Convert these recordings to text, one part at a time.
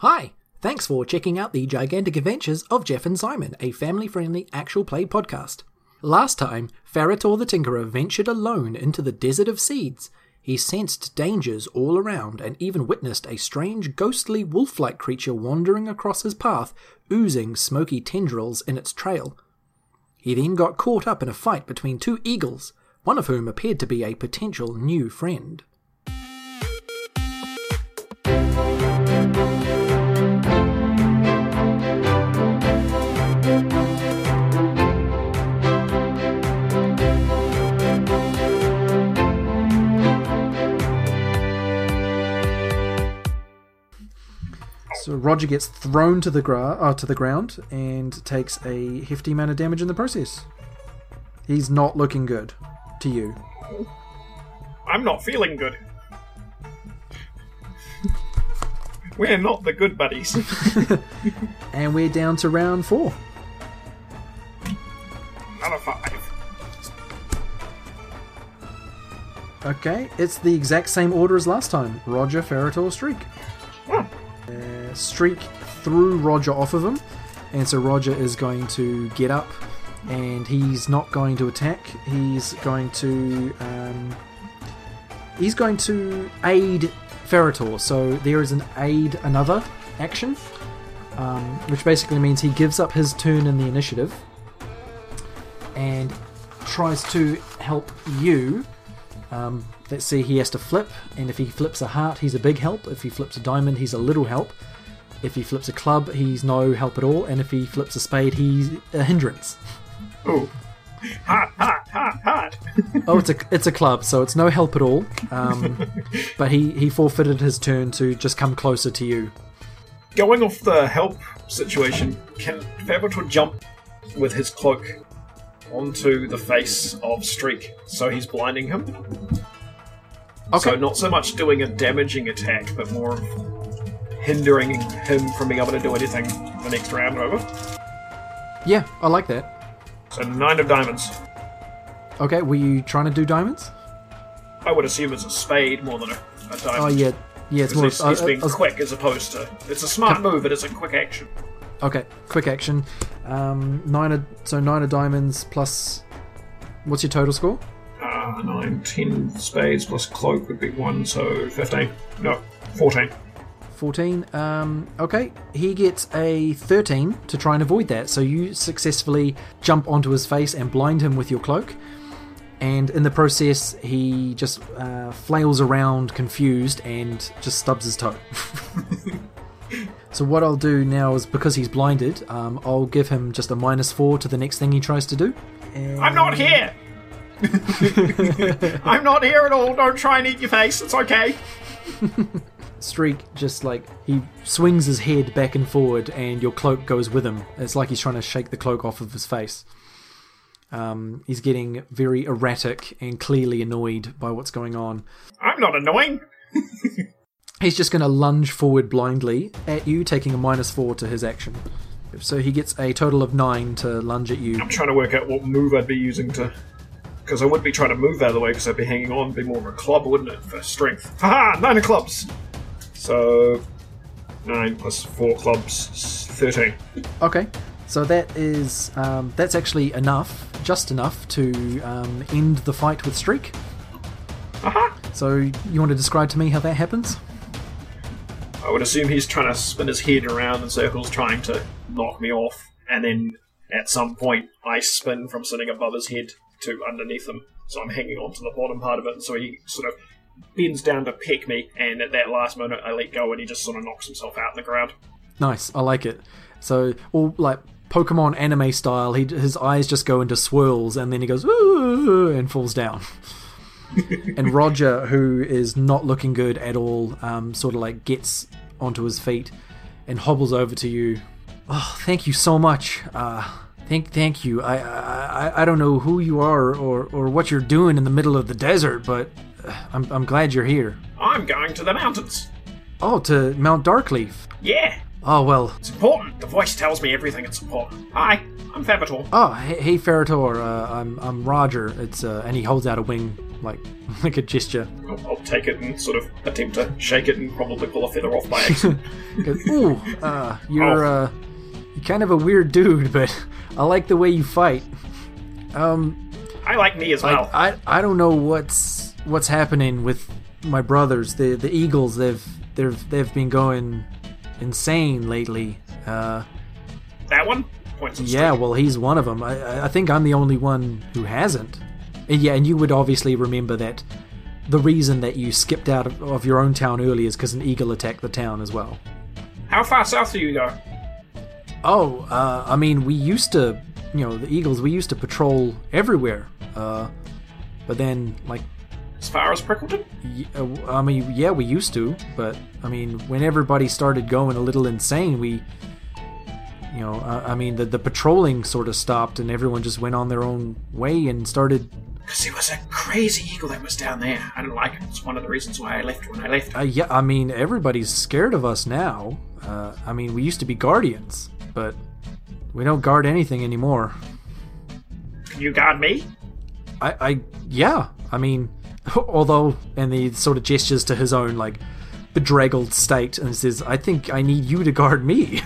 Hi! Thanks for checking out the gigantic adventures of Jeff and Simon, a family friendly actual play podcast. Last time, Farrator the Tinkerer ventured alone into the Desert of Seeds. He sensed dangers all around and even witnessed a strange ghostly wolf like creature wandering across his path, oozing smoky tendrils in its trail. He then got caught up in a fight between two eagles, one of whom appeared to be a potential new friend. So Roger gets thrown to the gra- uh, to the ground and takes a hefty amount of damage in the process. He's not looking good to you. I'm not feeling good. We're not the good buddies. And we're down to round four. Another five. Okay, it's the exact same order as last time. Roger, Farrator, Streak. Uh, Streak threw Roger off of him, and so Roger is going to get up, and he's not going to attack. He's going to um, he's going to aid Farrator. So there is an aid another action, um, which basically means he gives up his turn in the initiative and tries to help you. Um, let's see, he has to flip, and if he flips a heart, he's a big help. If he flips a diamond, he's a little help. If he flips a club, he's no help at all. And if he flips a spade, he's a hindrance. Ooh. Hot, hot, hot, hot. Oh, it's a it's a club, so it's no help at all. Um, but he he forfeited his turn to just come closer to you. Going off the help situation, can Fabritor jump with his cloak onto the face of Streak so he's blinding him? Okay. So not so much doing a damaging attack, but more of hindering him from being able to do anything the next round over. Yeah, I like that. So nine of diamonds. Okay, were you trying to do diamonds? I would assume it's a spade more than a, a diamond. Oh yeah, yeah. It's more. He's, he's uh, being uh, quick as opposed to. It's a smart move, but it's a quick action. Okay, quick action. Um, nine of so nine of diamonds plus. What's your total score? Uh, nine, ten spades plus cloak would be one, so 15. No, 14. 14. Um, okay, he gets a 13 to try and avoid that. So you successfully jump onto his face and blind him with your cloak. And in the process, he just uh, flails around confused and just stubs his toe. so, what I'll do now is because he's blinded, um, I'll give him just a minus four to the next thing he tries to do. And- I'm not here! I'm not here at all. Don't try and eat your face. It's okay. Streak just like he swings his head back and forward, and your cloak goes with him. It's like he's trying to shake the cloak off of his face. Um, he's getting very erratic and clearly annoyed by what's going on. I'm not annoying. He's just going to lunge forward blindly at you, taking a minus four to his action. So he gets a total of nine to lunge at you. I'm trying to work out what move I'd be using to. Because I wouldn't be trying to move out of the way because I'd be hanging on, be more of a club, wouldn't it, for strength? Haha! Nine of clubs! So. Nine plus four clubs, 13. Okay, so that is um, that's actually enough, just enough to um, end the fight with Streak. Aha! So you want to describe to me how that happens? I would assume he's trying to spin his head around in circles, trying to knock me off, and then at some point I spin from sitting above his head to underneath him, so I'm hanging on to the bottom part of it, and so he sort of bends down to peck me, and at that last moment I let go, and he just sort of knocks himself out in the ground. Nice, I like it. So, all like Pokemon anime style, he his eyes just go into swirls, and then he goes "Ooh," and falls down. and Roger, who is not looking good at all, um, sort of like gets onto his feet and hobbles over to you. Oh, thank you so much. Uh, thank, thank you. I, I, I- don't know who you are or, or what you're doing in the middle of the desert, but uh, I'm, I'm glad you're here. I'm going to the mountains. Oh, to Mount Darkleaf. Yeah, Oh well. it's important. The voice tells me everything it's important. Hi, I'm Fabitor. Oh, hey, hey Farrator. Uh, I'm I'm Roger. It's uh, and he holds out a wing like like a gesture. I'll, I'll take it and sort of attempt to shake it and probably pull a feather off my accident. Goes, Ooh, uh, you're uh, you're kind of a weird dude, but I like the way you fight. Um, I like me as well. I, I don't know what's what's happening with my brothers. The the Eagles they've they've they've been going insane lately. Uh, that one points. yeah, well he's one of them. I I- I think I'm the only one who hasn't. And yeah, and you would obviously remember that the reason that you skipped out of, of your own town early is because an eagle attacked the town as well. How far south do you go? Oh, uh, I mean, we used to, you know, the Eagles, we used to patrol everywhere. Uh, but then, like, As far as Prickleton? y- uh, I mean, yeah, we used to, but I mean, when everybody started going a little insane, we, you know, uh, I mean, the, the patrolling sort of stopped and everyone just went on their own way and started, Because there was a crazy eagle that was down there. I didn't like it. It's one of the reasons why I left when I left. uh, yeah, I mean, everybody's scared of us now. Uh, I mean, we used to be guardians, but we don't guard anything anymore. Can you guard me? I, I yeah, I mean, although, and he sort of gestures to his own like bedraggled state and says, "I think I need you to guard me."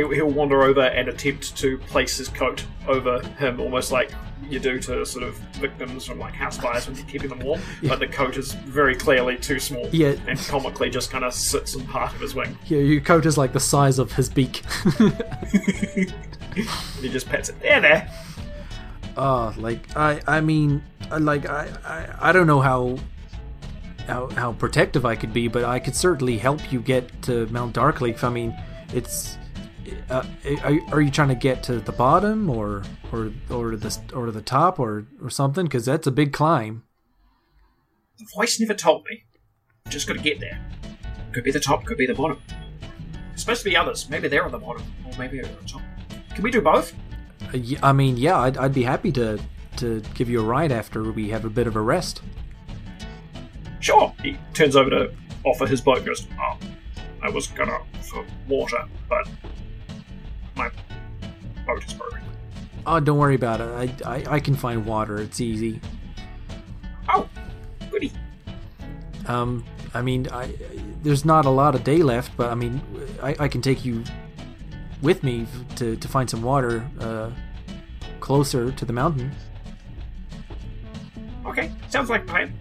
He'll, he'll wander over and attempt to place his coat over him, almost like you do to sort of victims from like house fires when you're keeping them warm. But the coat is very clearly too small. Yeah. And comically just kind of sits on part of his wing. yeah, your coat is like the size of his beak. He just pets it. There, there. uh, like I, I mean, like I, I, I don't know how. How, how protective I could be, but I could certainly help you get to Mount Darkleaf. I mean, it's uh, are, are you trying to get to the bottom or or or the or to the top or or something? Because that's a big climb. The voice never told me. Just gotta get there. Could be the top, could be the bottom. It's supposed to be others. Maybe they're on the bottom, or maybe they're on the top. Can we do both? Uh, I mean, yeah, I'd, I'd be happy to to give you a ride after we have a bit of a rest. Sure. He turns over to offer his boat and goes, Oh, I was gonna for water, but my boat is broken. Oh, don't worry about it. I, I, I can find water. It's easy. Oh, goody. Um, I mean, I, there's not a lot of day left, but I mean, I, I can take you with me to, to find some water uh, closer to the mountain. Okay, sounds like a plan.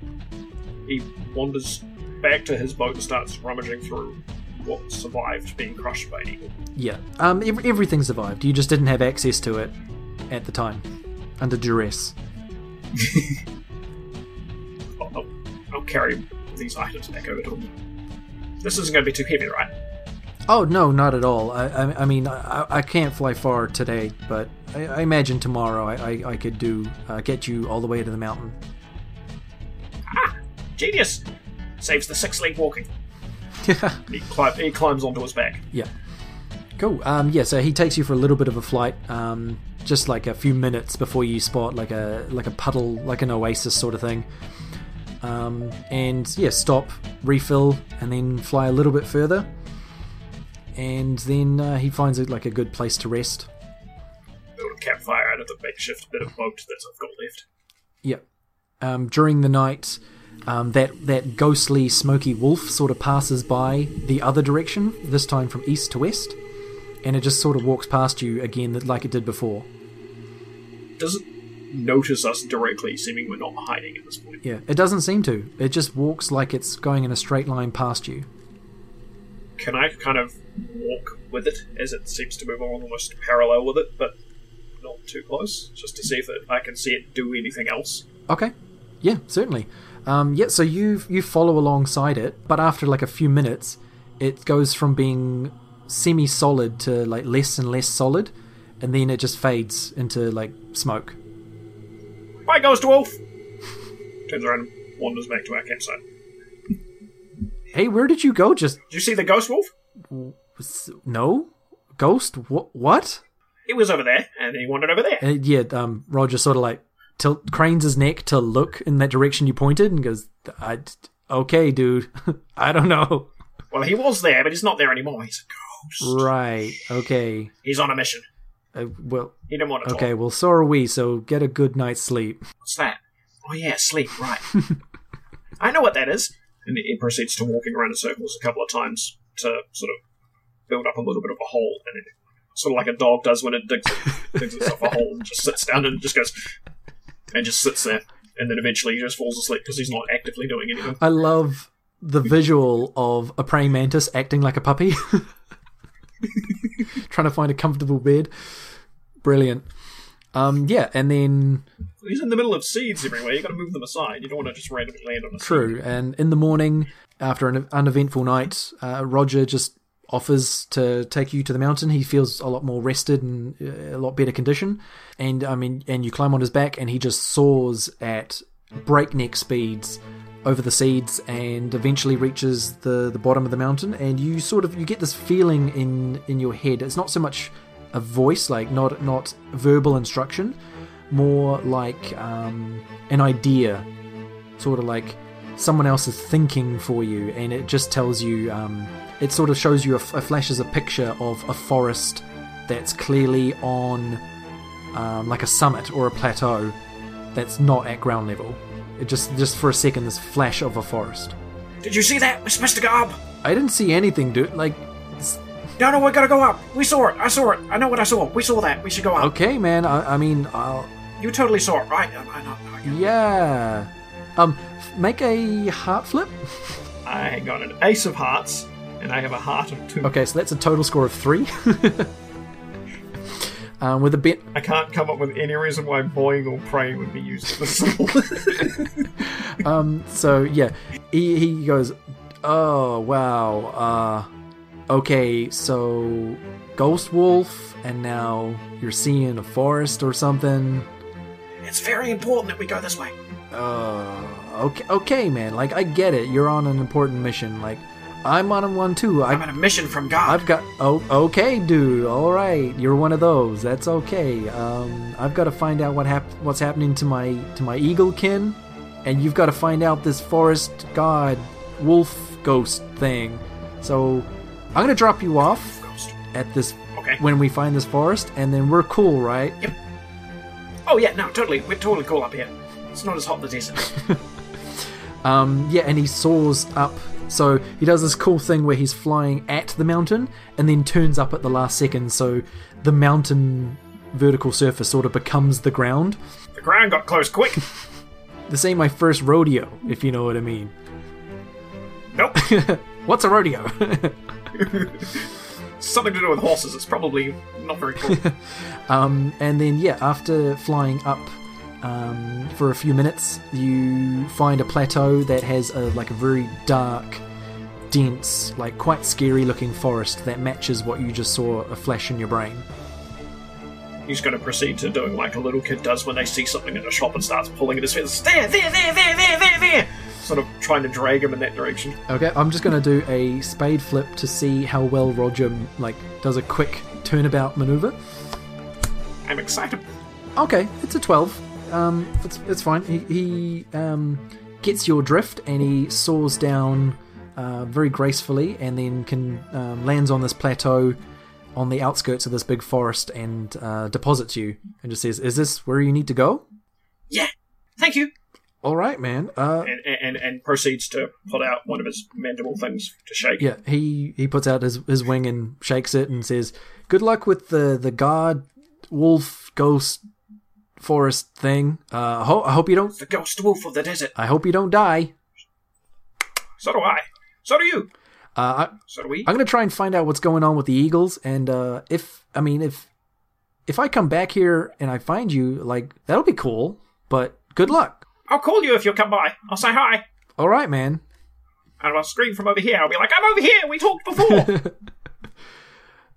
He wanders back to his boat and starts rummaging through what survived being crushed by an eagle. Yeah. Um, ev- everything survived. You just didn't have access to it at the time, under duress. I'll, I'll, I'll carry these items back over to him. This isn't going to be too heavy, right? Oh no, not at all. I, I, I mean, I, I can't fly far today, but I, imagine tomorrow I, could do uh, get you all the way to the mountain. Ah, genius! Saves the six leg walking. He, climb, he climbs onto his back. yeah. Cool. Um, yeah. So he takes you for a little bit of a flight, um, just like a few minutes before you spot like a like a puddle, like an oasis sort of thing. Um, and yeah, stop, refill, and then fly a little bit further. And then uh, he finds it like a good place to rest. Build a campfire out of the makeshift bit of boat that I've got left. Yep. Um, during the night, um, that that ghostly, smoky wolf sort of passes by the other direction. This time from east to west, and it just sort of walks past you again, like it did before. Doesn't notice us directly, seeming we're not hiding at this point? Yeah, it doesn't seem to. It just walks like it's going in a straight line past you. Can I kind of walk with it as it seems to move on almost parallel with it, but not too close, just to see if it, I can see it do anything else? Okay. Yeah, certainly. Um, yeah, so you you follow alongside it, but after like a few minutes, it goes from being semi-solid to like less and less solid, and then it just fades into like smoke. Bye, Ghost Wolf! Turns around and wanders back to our campsite. Hey, where did you go? Just Did you see the Ghost Wolf? no ghost. What? What? He was over there, and he wandered over there. Uh, yeah. Um, Roger sort of like tilt cranes his neck to look in that direction you pointed, and goes, "I okay, dude. I don't know." Well, he was there, but he's not there anymore. He's a ghost. Right. Okay. He's on a mission. Uh, well, He didn't want to okay, talk. well, so are we. So get a good night's sleep. What's that? Oh yeah, sleep. Right. I know what that is. And he proceeds to walking around in circles a couple of times to sort of build up a little bit of a hole, and it, sort of like a dog does when it digs, digs itself a hole, and just sits down and just goes and just sits there, and then eventually he just falls asleep because he's not actively doing anything. I love the visual of a praying mantis acting like a puppy, trying to find a comfortable bed. Brilliant. Um, yeah, and then He's in the middle of seeds everywhere. You got to move them aside. You don't want to just randomly land on a seed. True. And in the morning, after an uneventful night, uh, Roger just offers to take you to the mountain. He feels a lot more rested and uh, a lot better condition. And I mean, and you climb on his back, and he just soars at breakneck speeds over the seeds, and eventually reaches the the bottom of the mountain. And you sort of you get this feeling in in your head. It's not so much a voice, like not not verbal instruction, more like um, an idea sort of like someone else is thinking for you, and it just tells you. Um, it sort of shows you a, f- a flashes a picture of a forest that's clearly on um, like a summit or a plateau that's not at ground level. It just just for a second, this flash of a forest. Did you see that, Mr. Gob? I didn't see anything, dude. Like, No, no, we gotta go up. We saw it. I saw it. I know what I saw. We saw that. We should go up. okay, man. I, I mean, I'll, You totally saw it, right? I know. I know. yeah. Um, f- make a heart flip. I got an ace of hearts, and I have a heart of two. Okay, so that's a total score of three. um, with a bit I can't come up with any reason why boing or praying would be used as a. Um, so yeah, he, he goes, oh wow, uh, okay, so ghost wolf, and now you're seeing a forest or something. it's very important that we go this way. Uh, okay, okay, man, like I get it. You're on an important mission. Like I'm on one too. I'm I, on a mission from God. I've got. Oh, okay, dude. All right, you're one of those. That's okay. Um, I've got to find out what hap- what's happening to my to my eagle kin, and you've got to find out this forest god wolf ghost thing. So I'm gonna drop you off Ghost. at this Okay. when we find this forest, and then we're cool, right? Yep. Oh yeah, no, totally. We're totally cool up here. It's not as hot as desert. Um, yeah, and he soars up. So he does this cool thing where he's flying at the mountain and then turns up at the last second. So the mountain vertical surface sort of becomes the ground. the ground got close quick. This ain't my first rodeo, if you know what I mean. Nope. What's a rodeo? Something to do with horses. It's probably not very cool. um, and then, yeah, after flying up um, for a few minutes, you find a plateau that has a like a very dark, dense, like quite scary looking forest that matches what you just saw a flash in your brain. He's going to proceed to doing like a little kid does when they see something in a shop and starts pulling at his fingers. There, there, there, there, there, there, there. Sort of trying to drag him in that direction. Okay, I'm just gonna do a spade flip to see how well Roger like does a quick turnabout maneuver. I'm excited. Okay, it's a 12. Um, it's, it's fine. He, he um, gets your drift and he soars down uh, very gracefully and then can um, lands on this plateau on the outskirts of this big forest and uh, deposits you and just says, "Is this where you need to go?" Yeah. Thank you. All right, man. Uh, And, and and proceeds to pull out one of his mandible things to shake. yeah, he he puts out his, his wing and shakes it and says, "Good luck with the the god wolf ghost forest thing. Uh, I, ho- I hope you don't. The ghost wolf of the desert. I hope you don't die." So do I. So do you. Uh, I, So do we. I'm gonna try and find out what's going on with the Eagles, and uh, if I mean if if I come back here and I find you, like that'll be cool. But good luck. I'll call you if you'll come by. I'll say hi. All right, man. And I'll scream from over here. I'll be like, I'm over here. We talked before.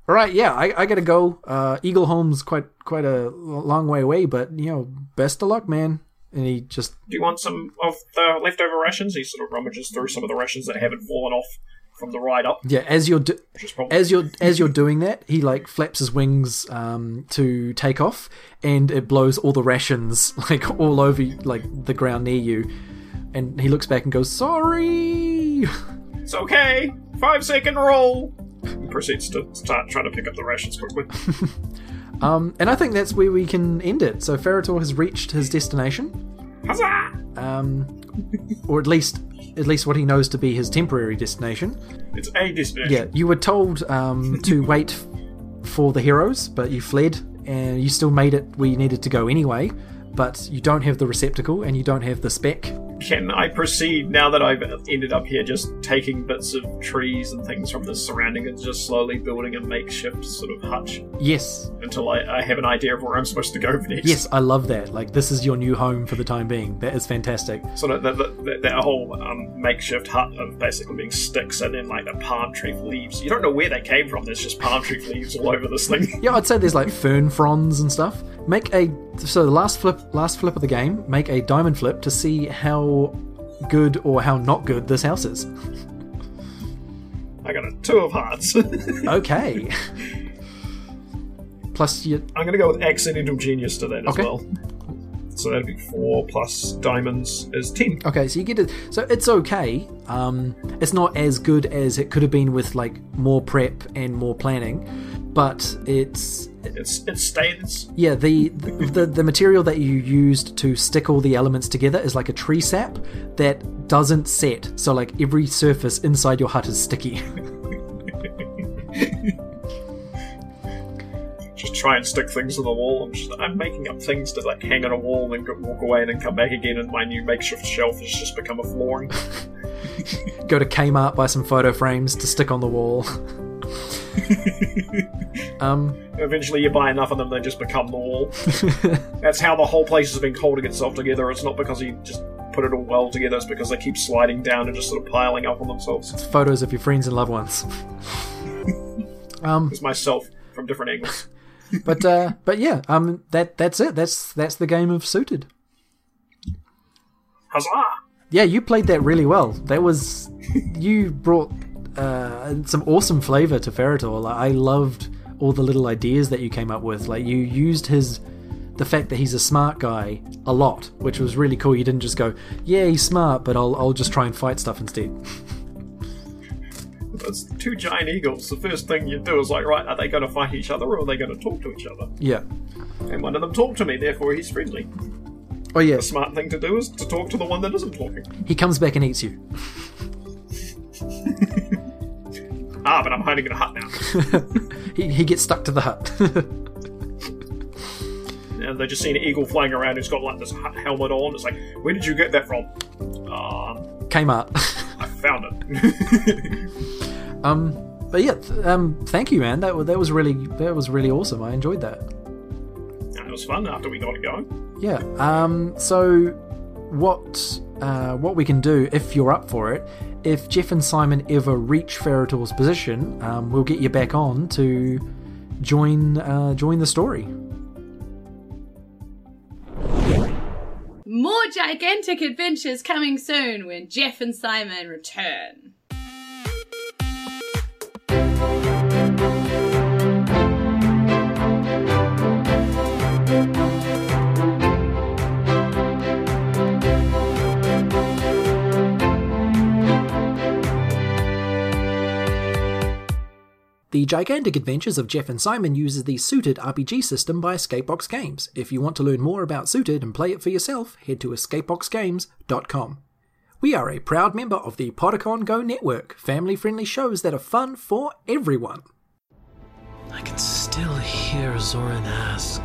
All right, yeah, I, I gotta go. Uh, Eagle Home's quite quite a long way away, but you know, best of luck, man. And he just do you want some of the leftover rations? He sort of rummages through some of the rations that haven't fallen off from the ride up, yeah, as you're do- probably as you're as you're doing that, he like flaps his wings um, to take off, and it blows all the rations like all over like the ground near you. And he looks back and goes, "Sorry." It's okay. Five second roll. Proceeds to start trying to pick up the rations quickly. Um, and I think that's where we can end it. So Farrator has reached his destination, Huzzah! um, or at least at least what he knows to be his temporary destination. It's a destination. Yeah, you were told um, to wait for the heroes, but you fled, and you still made it where you needed to go anyway. But you don't have the receptacle, and you don't have the spec. Can I proceed now that I've ended up here just taking bits of trees and things from the surrounding and just slowly building a makeshift sort of hutch Yes, until I, I have an idea of where I'm supposed to go next? yes, I love that. Like this is your new home for the time being. That is fantastic. Sort of that, that, that whole um, makeshift hut of basically being sticks and then like the palm tree leaves. You don't know where they came from. There's just palm tree leaves all over this thing. Yeah, I'd say there's like fern fronds and stuff. Make a so the last flip, last flip of the game. Make a diamond flip to see how good or how not good this house is. I got a two of hearts. Okay. Plus, you I'm gonna go with accidental genius to that as well. So that'd be four plus diamonds is ten. okay. So you get it. So it's okay. Um, it's not as good as it could have been with like more prep and more planning, but it's It's it stays. Yeah, the, the the material that you used to stick all the elements together is like a tree sap that doesn't set. So like every surface inside your hut is sticky. Just try and stick things to the wall. I'm just I'm making up things to like hang on a wall and go, walk away and then come back again, and my new makeshift shelf has just become a flooring. Go to Kmart buy some photo frames to stick on the wall. um, Eventually, you buy enough of them, they just become the wall. That's how the whole place has been holding itself together. It's not because he just put it all well together. It's because they keep sliding down and just sort of piling up on themselves. It's photos of your friends and loved ones. um, It's myself from different angles. but uh, but yeah, um, that that's it. That's that's the game of suited. Huzzah! Yeah, you played that really well. That was you brought uh, some awesome flavor to Farrator. Like, I loved all the little ideas that you came up with. Like you used his the fact that he's a smart guy a lot, which was really cool. You didn't just go, "Yeah, he's smart, but I'll I'll just try and fight stuff instead." It's two giant eagles. The first thing you do is like, right, are they going to fight each other or are they going to talk to each other? yeah. And one of them talked to me, therefore he's friendly. Oh yeah. The smart thing to do is to talk to the one that isn't talking. He comes back and eats you. Ah, but I'm hiding in a hut now. He he gets stuck to the hut. and they just see an eagle flying around who's got like this helmet on. It's like, where did you get that from? Um, Kmart. I found it. um, but yeah, th- um, thank you, man. That that was really that was really awesome. I enjoyed that. and it was fun after we got it going. Yeah. Um. So, what uh, what we can do if you're up for it, if Jeff and Simon ever reach Farrator's position, um, we'll get you back on to join uh, join the story. More gigantic adventures coming soon when Jeff and Simon return. The Gigantic Adventures of Jeff and Simon uses the Suited RPG system by Escapebox Games. If you want to learn more about Suited and play it for yourself, head to escapeboxgames.com. We are a proud member of the Podicon Go network, family friendly shows that are fun for everyone. I can still hear Zoran ask.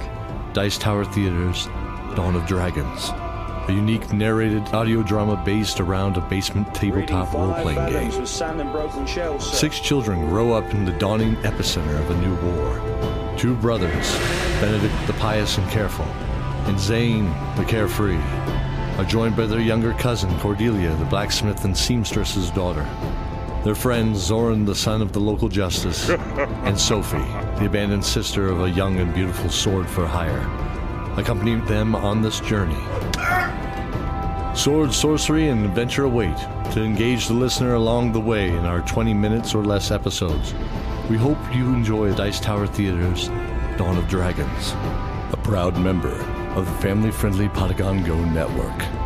Dice Tower Theater's Dawn of Dragons, a unique narrated audio drama based around a basement tabletop role playing game. Six children grow up in the dawning epicenter of a new war. Two brothers, Benedict the pious and careful, and Zane the carefree, are joined by their younger cousin Cordelia, the blacksmith and seamstress's daughter. Their friends Zoran, the son of the local justice, and Sophie, the abandoned sister of a young and beautiful sword for hire, accompany them on this journey. Sword, sorcery, and adventure await to engage the listener along the way in our 20 minutes or less episodes. We hope you enjoy Dice Tower Theater's Dawn of Dragons, a proud member of the family friendly Podicon Go network.